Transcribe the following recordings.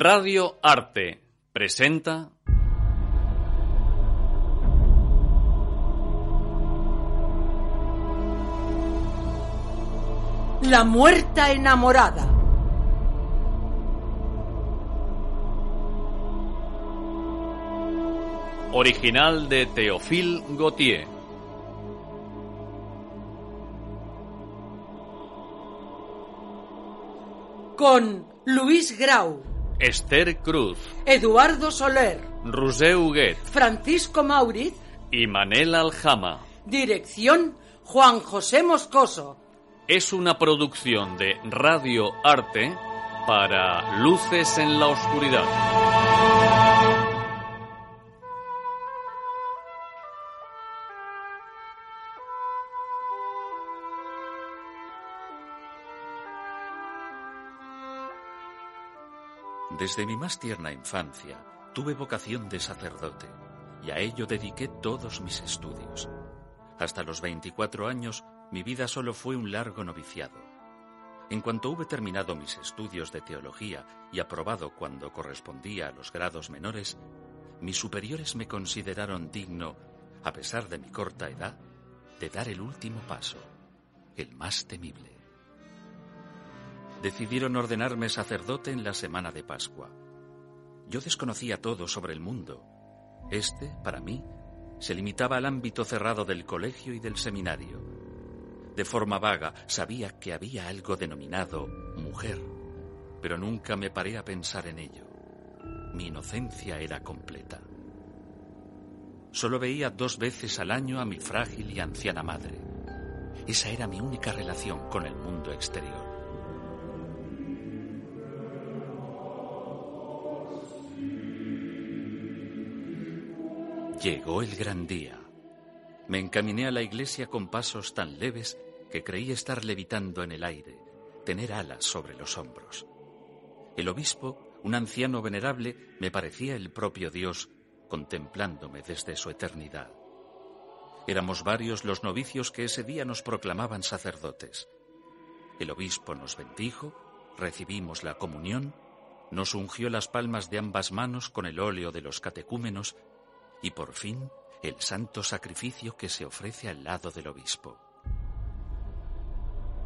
Radio Arte presenta La muerta enamorada. Original de Théophile Gautier. Con Luis Grau, Esther Cruz, Eduardo Soler, Roser Huguet Francisco Mauriz, y Manel Aljama. dirección Juan José Moscoso. Es una producción de Radio Arte para Luces en la Oscuridad. Desde mi más tierna infancia tuve vocación de sacerdote y a ello dediqué todos mis estudios. Hasta los 24 años mi vida solo fue un largo noviciado. En cuanto hube terminado mis estudios de teología y aprobado cuando correspondía a los grados menores, mis superiores me consideraron digno, a pesar de mi corta edad, de dar el último paso, el más temible decidieron ordenarme sacerdote en la semana de Pascua. Yo desconocía todo sobre el mundo. Este, para mí, se limitaba al ámbito cerrado del colegio y del seminario. De forma vaga sabía que había algo denominado mujer, pero nunca me paré a pensar en ello. Mi inocencia era completa. Solo veía dos veces al año a mi frágil y anciana madre. Esa era mi única relación con el mundo exterior. Llegó el gran día. Me encaminé a la iglesia con pasos tan leves que creí estar levitando en el aire, tener alas sobre los hombros. El obispo, un anciano venerable, me parecía el propio Dios, contemplándome desde su eternidad. Éramos varios los novicios que ese día nos proclamaban sacerdotes. El obispo nos bendijo, recibimos la comunión, nos ungió las palmas de ambas manos con el óleo de los catecúmenos y por fin el santo sacrificio que se ofrece al lado del obispo.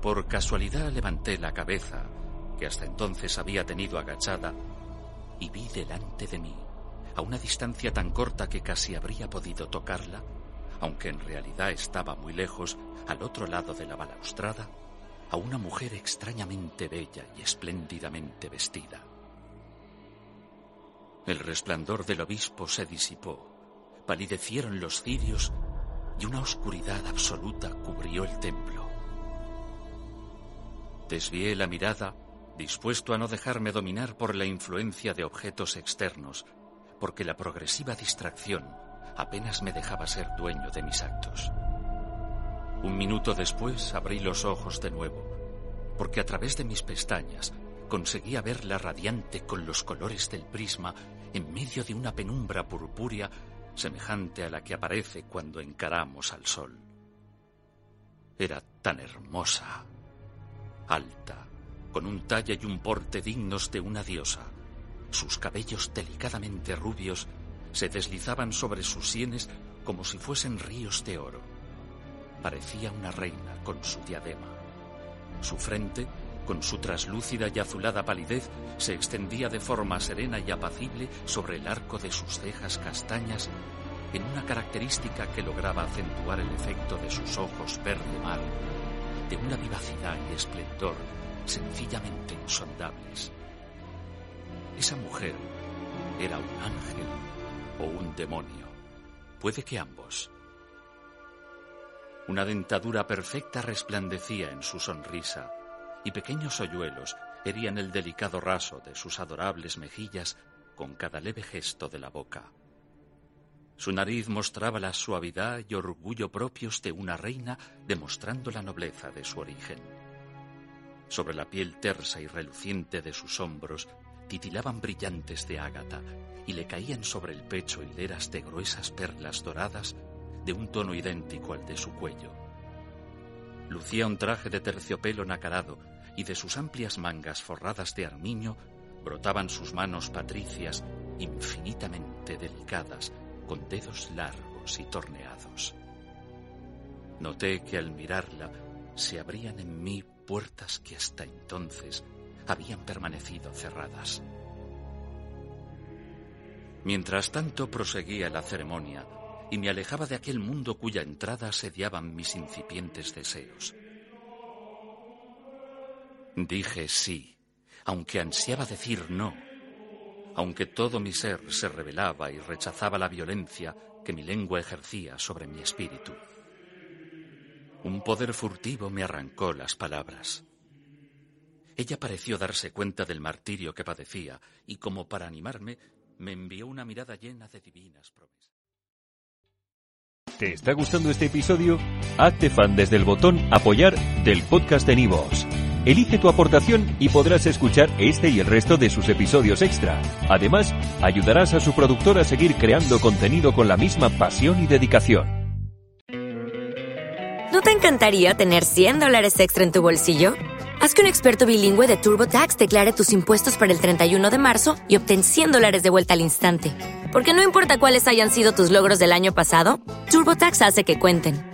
Por casualidad levanté la cabeza, que hasta entonces había tenido agachada, y vi delante de mí, a una distancia tan corta que casi habría podido tocarla, aunque en realidad estaba muy lejos, al otro lado de la balaustrada, a una mujer extrañamente bella y espléndidamente vestida. El resplandor del obispo se disipó palidecieron los cirios y una oscuridad absoluta cubrió el templo. Desvié la mirada, dispuesto a no dejarme dominar por la influencia de objetos externos, porque la progresiva distracción apenas me dejaba ser dueño de mis actos. Un minuto después abrí los ojos de nuevo, porque a través de mis pestañas conseguía verla radiante con los colores del prisma en medio de una penumbra purpúrea semejante a la que aparece cuando encaramos al sol. Era tan hermosa, alta, con un talle y un porte dignos de una diosa. Sus cabellos delicadamente rubios se deslizaban sobre sus sienes como si fuesen ríos de oro. Parecía una reina con su diadema. Su frente, con su traslúcida y azulada palidez, se extendía de forma serena y apacible sobre el arco de sus cejas castañas en una característica que lograba acentuar el efecto de sus ojos verde mar, de una vivacidad y esplendor sencillamente insondables. Esa mujer era un ángel o un demonio. Puede que ambos. Una dentadura perfecta resplandecía en su sonrisa y pequeños hoyuelos herían el delicado raso de sus adorables mejillas con cada leve gesto de la boca. Su nariz mostraba la suavidad y orgullo propios de una reina, demostrando la nobleza de su origen. Sobre la piel tersa y reluciente de sus hombros titilaban brillantes de ágata y le caían sobre el pecho hileras de gruesas perlas doradas de un tono idéntico al de su cuello. Lucía un traje de terciopelo nacarado y de sus amplias mangas forradas de armiño brotaban sus manos patricias infinitamente delicadas con dedos largos y torneados. Noté que al mirarla se abrían en mí puertas que hasta entonces habían permanecido cerradas. Mientras tanto proseguía la ceremonia y me alejaba de aquel mundo cuya entrada asediaban mis incipientes deseos. Dije sí, aunque ansiaba decir no, aunque todo mi ser se rebelaba y rechazaba la violencia que mi lengua ejercía sobre mi espíritu. Un poder furtivo me arrancó las palabras. Ella pareció darse cuenta del martirio que padecía y como para animarme, me envió una mirada llena de divinas promesas. ¿Te está gustando este episodio? Hazte fan desde el botón apoyar del podcast de Nivos. Elige tu aportación y podrás escuchar este y el resto de sus episodios extra. Además, ayudarás a su productor a seguir creando contenido con la misma pasión y dedicación. ¿No te encantaría tener 100 dólares extra en tu bolsillo? Haz que un experto bilingüe de TurboTax declare tus impuestos para el 31 de marzo y obtén 100 dólares de vuelta al instante. Porque no importa cuáles hayan sido tus logros del año pasado, TurboTax hace que cuenten.